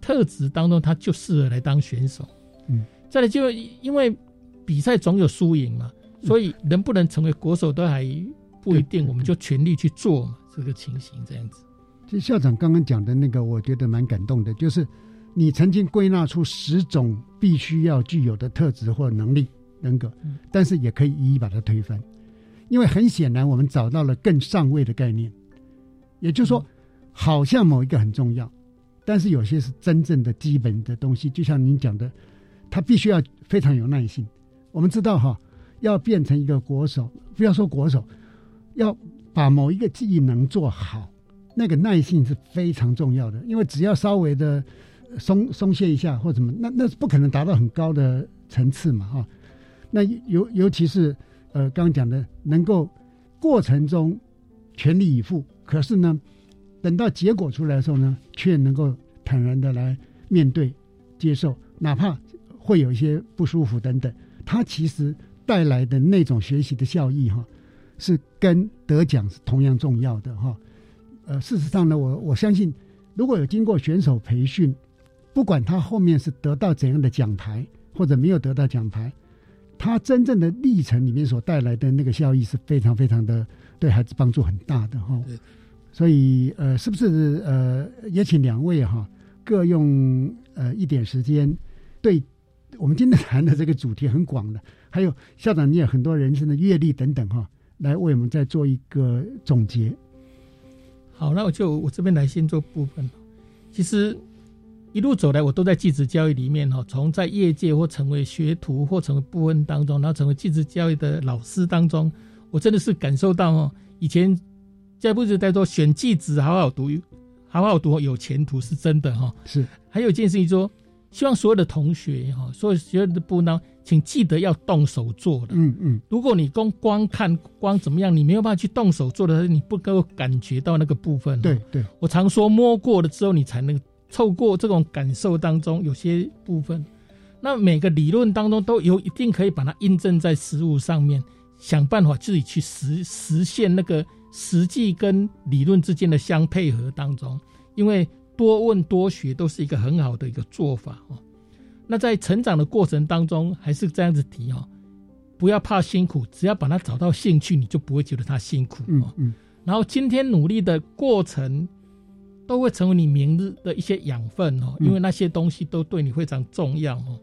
S2: 特质当中，他就适合来当选手。
S1: 嗯，
S2: 再来就因为比赛总有输赢嘛，所以能不能成为国手都还不一定，我们就全力去做嘛，这个情形这样子。
S1: 其实校长刚刚讲的那个，我觉得蛮感动的，就是你曾经归纳出十种必须要具有的特质或能力人格，但是也可以一一把它推翻，因为很显然我们找到了更上位的概念。也就是说，好像某一个很重要，但是有些是真正的基本的东西。就像您讲的，他必须要非常有耐心。我们知道哈，要变成一个国手，不要说国手，要把某一个技能做好，那个耐性是非常重要的。因为只要稍微的松松懈一下或什么，那那是不可能达到很高的层次嘛哈。那尤尤其是呃，刚讲的，能够过程中全力以赴。可是呢，等到结果出来的时候呢，却能够坦然的来面对、接受，哪怕会有一些不舒服等等，他其实带来的那种学习的效益哈，是跟得奖是同样重要的哈。呃，事实上呢，我我相信，如果有经过选手培训，不管他后面是得到怎样的奖牌，或者没有得到奖牌，他真正的历程里面所带来的那个效益是非常非常的对孩子帮助很大的哈。所以，呃，是不是呃，也请两位哈，各用呃一点时间，对我们今天谈的这个主题很广的，还有校长，你有很多人生的阅历等等哈，来为我们再做一个总结。
S2: 好，那我就我这边来先做部分。其实一路走来，我都在继职教育里面哈，从在业界或成为学徒或成为部分当中，然后成为继职教育的老师当中，我真的是感受到哦，以前在不是在说选继职好好读，好好读有前途是真的哈。
S1: 是，
S2: 还有一件事情说，希望所有的同学哈，所有学员的部呢，请记得要动手做的。
S1: 嗯嗯，
S2: 如果你光光看光怎么样，你没有办法去动手做的，你不够感觉到那个部分。
S1: 对对，
S2: 我常说摸过了之后，你才能透过这种感受当中有些部分。那每个理论当中都有一定可以把它印证在实物上面，想办法自己去实实现那个实际跟理论之间的相配合当中，因为多问多学都是一个很好的一个做法哦。那在成长的过程当中，还是这样子提哦，不要怕辛苦，只要把它找到兴趣，你就不会觉得它辛苦哦。
S1: 嗯，
S2: 然后今天努力的过程，都会成为你明日的一些养分哦，因为那些东西都对你非常重要哦。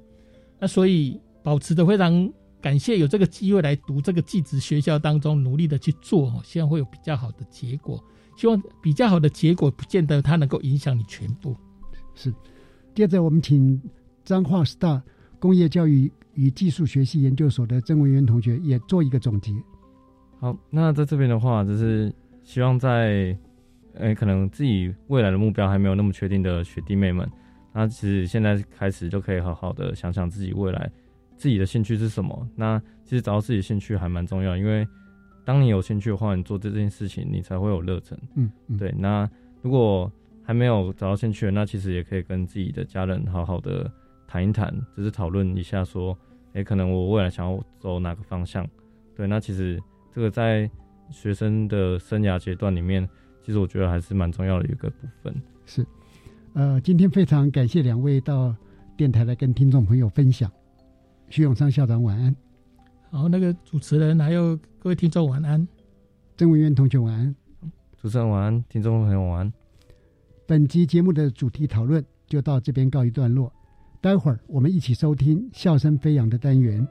S2: 那所以保持的非常感谢有这个机会来读这个技职学校当中努力的去做哦，希望会有比较好的结果。希望比较好的结果不见得它能够影响你全部。
S1: 是，接着我们请。彰化 Star 工业教育与技术学系研究所的郑文渊同学也做一个总结。
S3: 好，那在这边的话，就是希望在，诶，可能自己未来的目标还没有那么确定的学弟妹们，那其实现在开始就可以好好的想想自己未来自己的兴趣是什么。那其实找到自己的兴趣还蛮重要，因为当你有兴趣的话，你做这件事情你才会有热忱。
S1: 嗯，
S3: 对。那如果还没有找到兴趣，那其实也可以跟自己的家人好好的。谈一谈，只是讨论一下，说，哎，可能我未来想要走哪个方向？对，那其实这个在学生的生涯阶段里面，其实我觉得还是蛮重要的一个部分。
S1: 是，呃，今天非常感谢两位到电台来跟听众朋友分享。徐永昌校长晚安。
S2: 好，那个主持人还有各位听众晚安。
S1: 郑文渊同学晚安。
S3: 主持人晚安，听众朋友晚安。
S1: 本集节目的主题讨论就到这边告一段落。待会儿我们一起收听笑声飞扬的单元。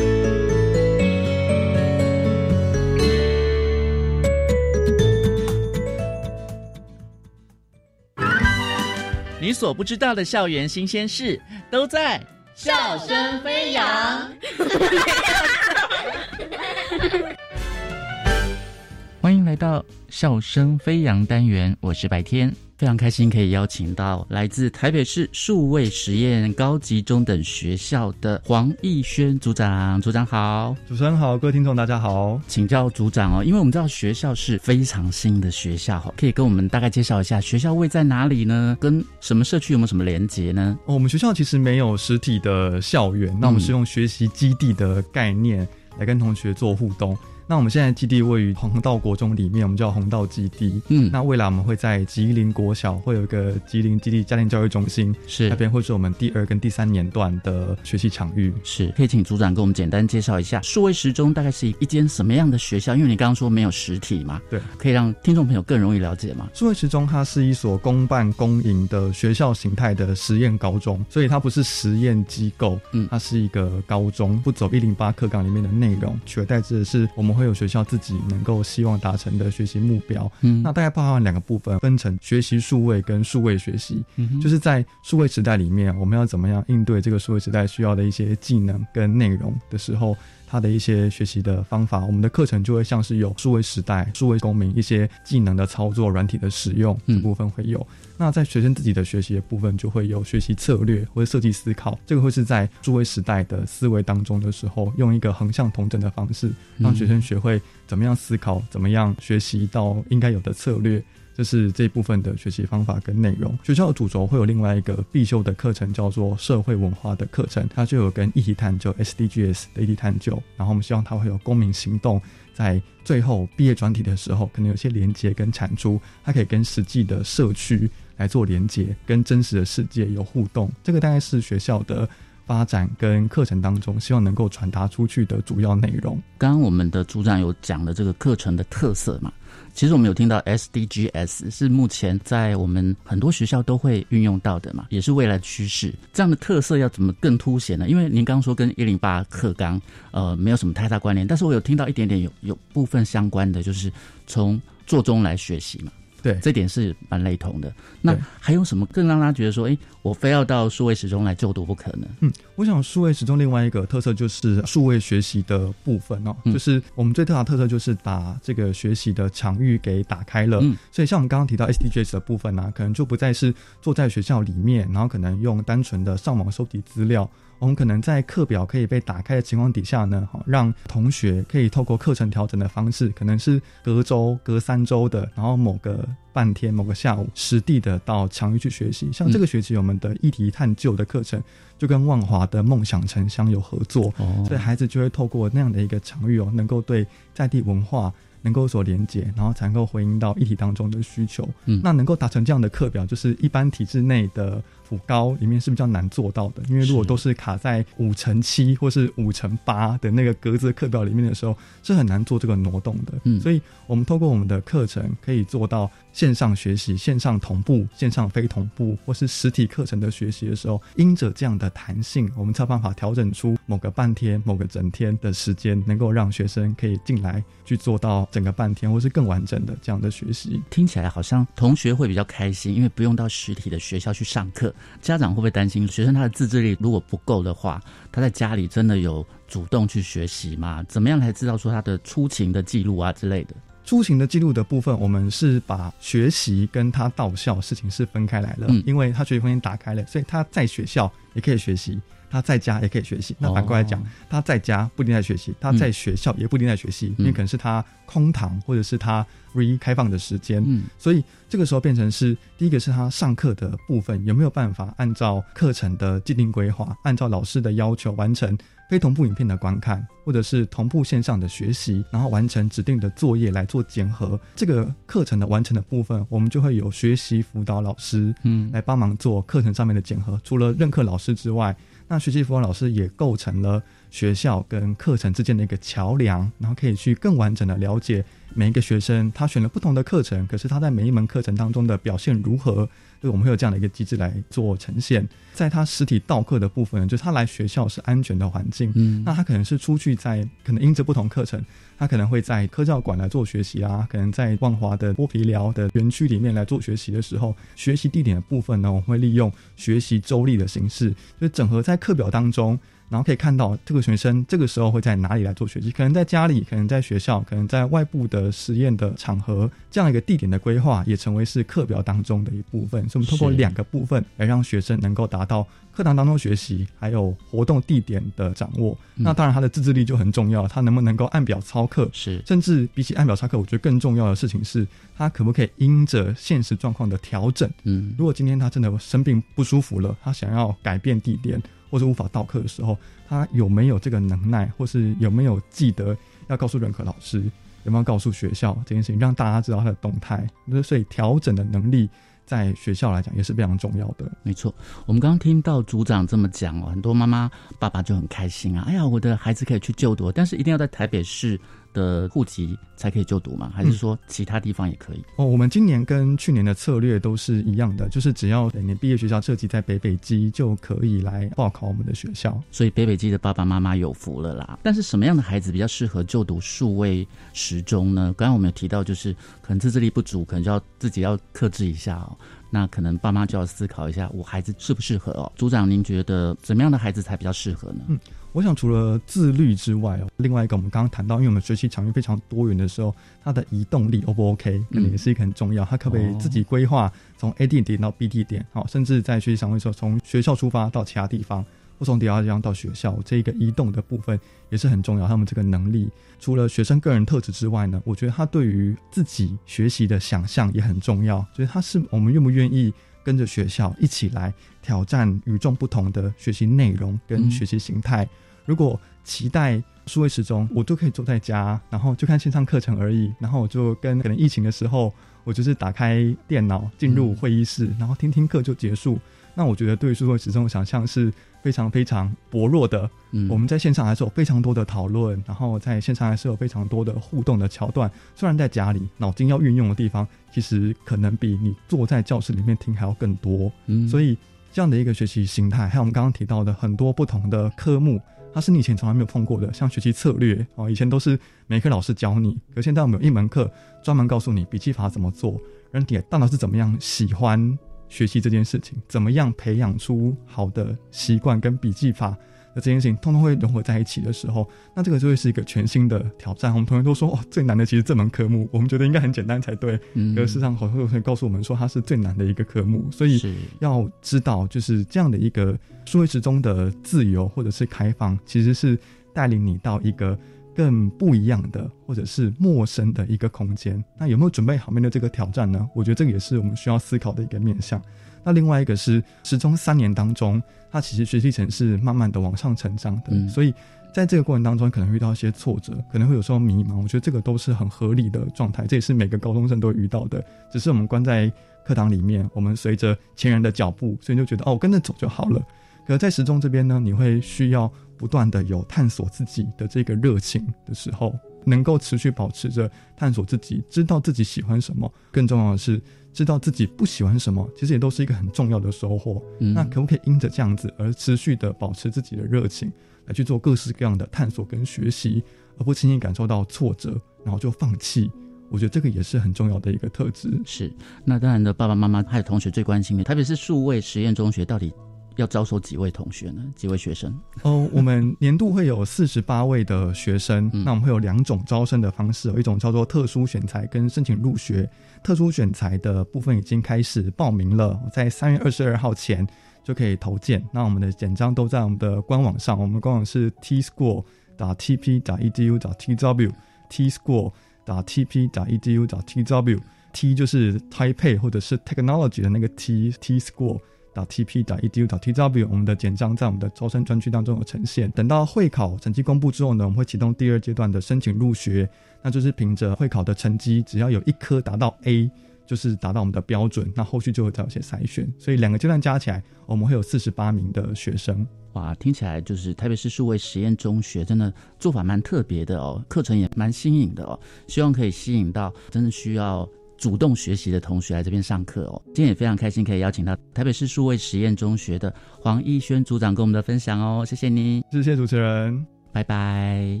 S10: 所不知道的校园新鲜事，都在
S9: 笑声飞扬。
S11: 欢迎来到笑声飞扬单元，我是白天。非常开心可以邀请到来自台北市数位实验高级中等学校的黄义轩组长，组长好，
S12: 主持人好，各位听众大家好，
S11: 请教组长哦，因为我们知道学校是非常新的学校，可以跟我们大概介绍一下学校位在哪里呢？跟什么社区有没有什么连接呢？
S12: 哦，我们学校其实没有实体的校园，那我们是用学习基地的概念来跟同学做互动。那我们现在基地位于红道国中里面，我们叫红道基地。
S11: 嗯，
S12: 那未来我们会在吉林国小会有一个吉林基地家庭教育中心，
S11: 是
S12: 那边会是我们第二跟第三年段的学习场域。
S11: 是，可以请组长给我们简单介绍一下数位时钟大概是一间什么样的学校？因为你刚刚说没有实体嘛，
S12: 对，
S11: 可以让听众朋友更容易了解嘛？
S12: 数位时钟它是一所公办公营的学校形态的实验高中，所以它不是实验机构，
S11: 嗯，
S12: 它是一个高中，不走一零八课纲里面的内容，取而代之的是我们会有学校自己。能够希望达成的学习目标，
S11: 嗯，
S12: 那大概包含两个部分，分成学习数位跟数位学习，
S11: 嗯，
S12: 就是在数位时代里面，我们要怎么样应对这个数位时代需要的一些技能跟内容的时候，它的一些学习的方法，我们的课程就会像是有数位时代、数位公民一些技能的操作、软体的使用这部分会有。那在学生自己的学习的部分，就会有学习策略或者设计思考，这个会是在数位时代的思维当中的时候，用一个横向同整的方式，让学生学会怎么样思考，怎么样学习到应该有的策略，这是这一部分的学习方法跟内容。学校的主轴会有另外一个必修的课程，叫做社会文化的课程，它就有跟议题探究 （SDGs） 的议题探究，然后我们希望它会有公民行动。在最后毕业专题的时候，可能有些连接跟产出，它可以跟实际的社区来做连接，跟真实的世界有互动。这个大概是学校的。发展跟课程当中，希望能够传达出去的主要内容。
S11: 刚刚我们的组长有讲了这个课程的特色嘛？其实我们有听到 SDGs 是目前在我们很多学校都会运用到的嘛，也是未来趋势。这样的特色要怎么更凸显呢？因为您刚刚说跟一零八课纲呃没有什么太大关联，但是我有听到一点点有有部分相关的，就是从做中来学习嘛。
S12: 对，
S11: 这点是蛮雷同的。那还有什么更让他觉得说，哎，我非要到数位时钟来就读不可能？
S12: 嗯，我想数位时钟另外一个特色就是数位学习的部分哦，就是我们最大的特色就是把这个学习的场域给打开了。嗯，所以像我们刚刚提到 SDGs 的部分呢，可能就不再是坐在学校里面，然后可能用单纯的上网收集资料。我们可能在课表可以被打开的情况底下呢，哈，让同学可以透过课程调整的方式，可能是隔周、隔三周的，然后某个半天、某个下午，实地的到场域去学习。像这个学期我们的议题探究的课程，就跟万华的梦想城乡有合作，所以孩子就会透过那样的一个场域哦，能够对在地文化。能够所连接，然后才能够回应到议题当中的需求。嗯，那能够达成这样的课表，就是一般体制内的辅高里面是比较难做到的。因为如果都是卡在五乘七或是五乘八的那个格子课表里面的时候，是很难做这个挪动的。嗯，所以我们透过我们的课程可以做到线上学习、线上同步、线上非同步，或是实体课程的学习的时候，因着这样的弹性，我们才有办法调整出某个半天、某个整天的时间，能够让学生可以进来去做到。整个半天，或是更完整的这样的学习，
S11: 听起来好像同学会比较开心，因为不用到实体的学校去上课。家长会不会担心学生他的自制力如果不够的话，他在家里真的有主动去学习吗？怎么样才知道说他的出勤的记录啊之类的？
S12: 出勤的记录的部分，我们是把学习跟他到校事情是分开来了，因为他学习空间打开了，所以他在学校也可以学习。他在家也可以学习，那反过来讲，他在家不一定在学习，他在学校也不一定在学习，因为可能是他空堂或者是他 re 开放的时间，嗯所以这个时候变成是第一个是他上课的部分有没有办法按照课程的既定规划，按照老师的要求完成非同步影片的观看，或者是同步线上的学习，然后完成指定的作业来做检核。这个课程的完成的部分，我们就会有学习辅导老师，嗯，来帮忙做课程上面的检核。除了任课老师之外。那学习辅导老师也构成了学校跟课程之间的一个桥梁，然后可以去更完整的了解每一个学生，他选了不同的课程，可是他在每一门课程当中的表现如何。所以我们会有这样的一个机制来做呈现，在他实体到课的部分，就是他来学校是安全的环境。嗯，那他可能是出去在可能因着不同课程，他可能会在科教馆来做学习啊，可能在万华的剥皮寮的园区里面来做学习的时候，学习地点的部分呢，我们会利用学习周历的形式，就整合在课表当中。然后可以看到这个学生这个时候会在哪里来做学习？可能在家里，可能在学校，可能在外部的实验的场合，这样一个地点的规划也成为是课表当中的一部分。所以，我们通过两个部分来让学生能够达到课堂当中学习，还有活动地点的掌握。那当然，他的自制力就很重要。他能不能够按表操课？
S11: 是，
S12: 甚至比起按表操课，我觉得更重要的事情是，他可不可以因着现实状况的调整？嗯，如果今天他真的生病不舒服了，他想要改变地点。或者无法到课的时候，他有没有这个能耐，或是有没有记得要告诉任课老师，有没有告诉学校这件事情，让大家知道他的动态？那所以调整的能力。在学校来讲也是非常重要的。
S11: 没错，我们刚刚听到组长这么讲哦，很多妈妈爸爸就很开心啊！哎呀，我的孩子可以去就读，但是一定要在台北市的户籍才可以就读吗？还是说其他地方也可以？
S12: 哦，我们今年跟去年的策略都是一样的，就是只要你毕业学校设计在北北基，就可以来报考我们的学校。
S11: 所以北北基的爸爸妈妈有福了啦。但是什么样的孩子比较适合就读数位时钟呢？刚刚我们有提到，就是可能自制力不足，可能就要自己要克制一下哦。那可能爸妈就要思考一下，我孩子适不适合哦？组长，您觉得怎么样的孩子才比较适合呢？
S12: 嗯，我想除了自律之外哦，另外一个我们刚刚谈到，因为我们学习场域非常多元的时候，他的移动力 O 不 OK，可能也是一个很重要。他可不可以自己规划从 A 地点到 B 地点？好，甚至在学习场域的时候，从学校出发到其他地方。不从第二地方到学校，这一个移动的部分也是很重要。他们这个能力，除了学生个人特质之外呢，我觉得他对于自己学习的想象也很重要。所以他是我们愿不愿意跟着学校一起来挑战与众不同的学习内容跟学习形态？如果期待数位时钟，我都可以坐在家，然后就看线上课程而已，然后我就跟可能疫情的时候，我就是打开电脑进入会议室，然后听听课就结束。那我觉得对数位时钟的想象是非常非常薄弱的。嗯，我们在线上还是有非常多的讨论，然后在线上还是有非常多的互动的桥段。虽然在家里脑筋要运用的地方，其实可能比你坐在教室里面听还要更多。嗯，所以这样的一个学习形态，还有我们刚刚提到的很多不同的科目，它是你以前从来没有碰过的，像学习策略哦，以前都是每科老师教你，可现在我们有一门课专门告诉你笔记法怎么做，人体大脑是怎么样喜欢。学习这件事情，怎么样培养出好的习惯跟笔记法的这件事情，通通会融合在一起的时候，那这个就会是一个全新的挑战。我们同学都说，哦，最难的其实这门科目，我们觉得应该很简单才对。嗯，可事实上，好多同学告诉我们说，它是最难的一个科目。所以要知道，就是这样的一个数位时钟的自由或者是开放，其实是带领你到一个。更不一样的，或者是陌生的一个空间，那有没有准备好面对这个挑战呢？我觉得这个也是我们需要思考的一个面向。那另外一个是，时钟三年当中，他其实学习层是慢慢的往上成长的，所以在这个过程当中，可能遇到一些挫折，可能会有时候迷茫。我觉得这个都是很合理的状态，这也是每个高中生都会遇到的。只是我们关在课堂里面，我们随着前人的脚步，所以就觉得哦，我跟着走就好了。可在时钟这边呢，你会需要。不断的有探索自己的这个热情的时候，能够持续保持着探索自己，知道自己喜欢什么，更重要的是知道自己不喜欢什么，其实也都是一个很重要的收获。那可不可以因着这样子而持续的保持自己的热情，来去做各式各样的探索跟学习，而不轻易感受到挫折，然后就放弃？我觉得这个也是很重要的一个特质。
S11: 是，那当然的，爸爸妈妈还有同学最关心的，特别是数位实验中学到底。要招收几位同学呢？几位学生？
S12: 哦，我们年度会有四十八位的学生。那我们会有两种招生的方式，有一种叫做特殊选材跟申请入学。特殊选材的部分已经开始报名了，在三月二十二号前就可以投件。那我们的简章都在我们的官网上，我们官网是 t school. 打 tp. 打 edu. 打 tw. t school. 打 tp. 打 edu. 打 tw. t 就是 Taipei 或者是 technology 的那个 t t school。打 tp 打 edu 打 tw，我们的简章在我们的招生专区当中有呈现。等到会考成绩公布之后呢，我们会启动第二阶段的申请入学，那就是凭着会考的成绩，只要有一科达到 A，就是达到我们的标准，那后续就会再有些筛选。所以两个阶段加起来，我们会有四十八名的学生。
S11: 哇，听起来就是特别是数位实验中学，真的做法蛮特别的哦，课程也蛮新颖的哦，希望可以吸引到真的需要。主动学习的同学来这边上课哦，今天也非常开心可以邀请到台北市数位实验中学的黄逸轩组长跟我们的分享哦，谢谢你，
S12: 谢谢主持人，
S11: 拜拜，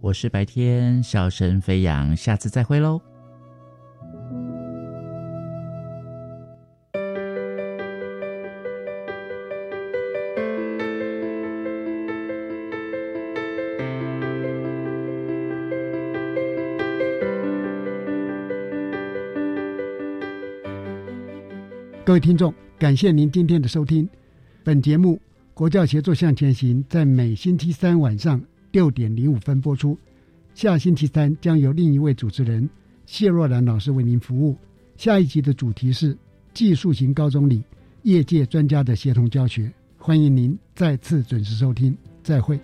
S11: 我是白天笑声飞扬，下次再会喽。
S1: 各位听众，感谢您今天的收听。本节目《国教协作向前行》在每星期三晚上六点零五分播出。下星期三将由另一位主持人谢若兰老师为您服务。下一集的主题是技术型高中里业界专家的协同教学。欢迎您再次准时收听，再会。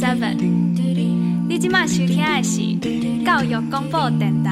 S13: Seven，你今麦收听的是教育广播电台。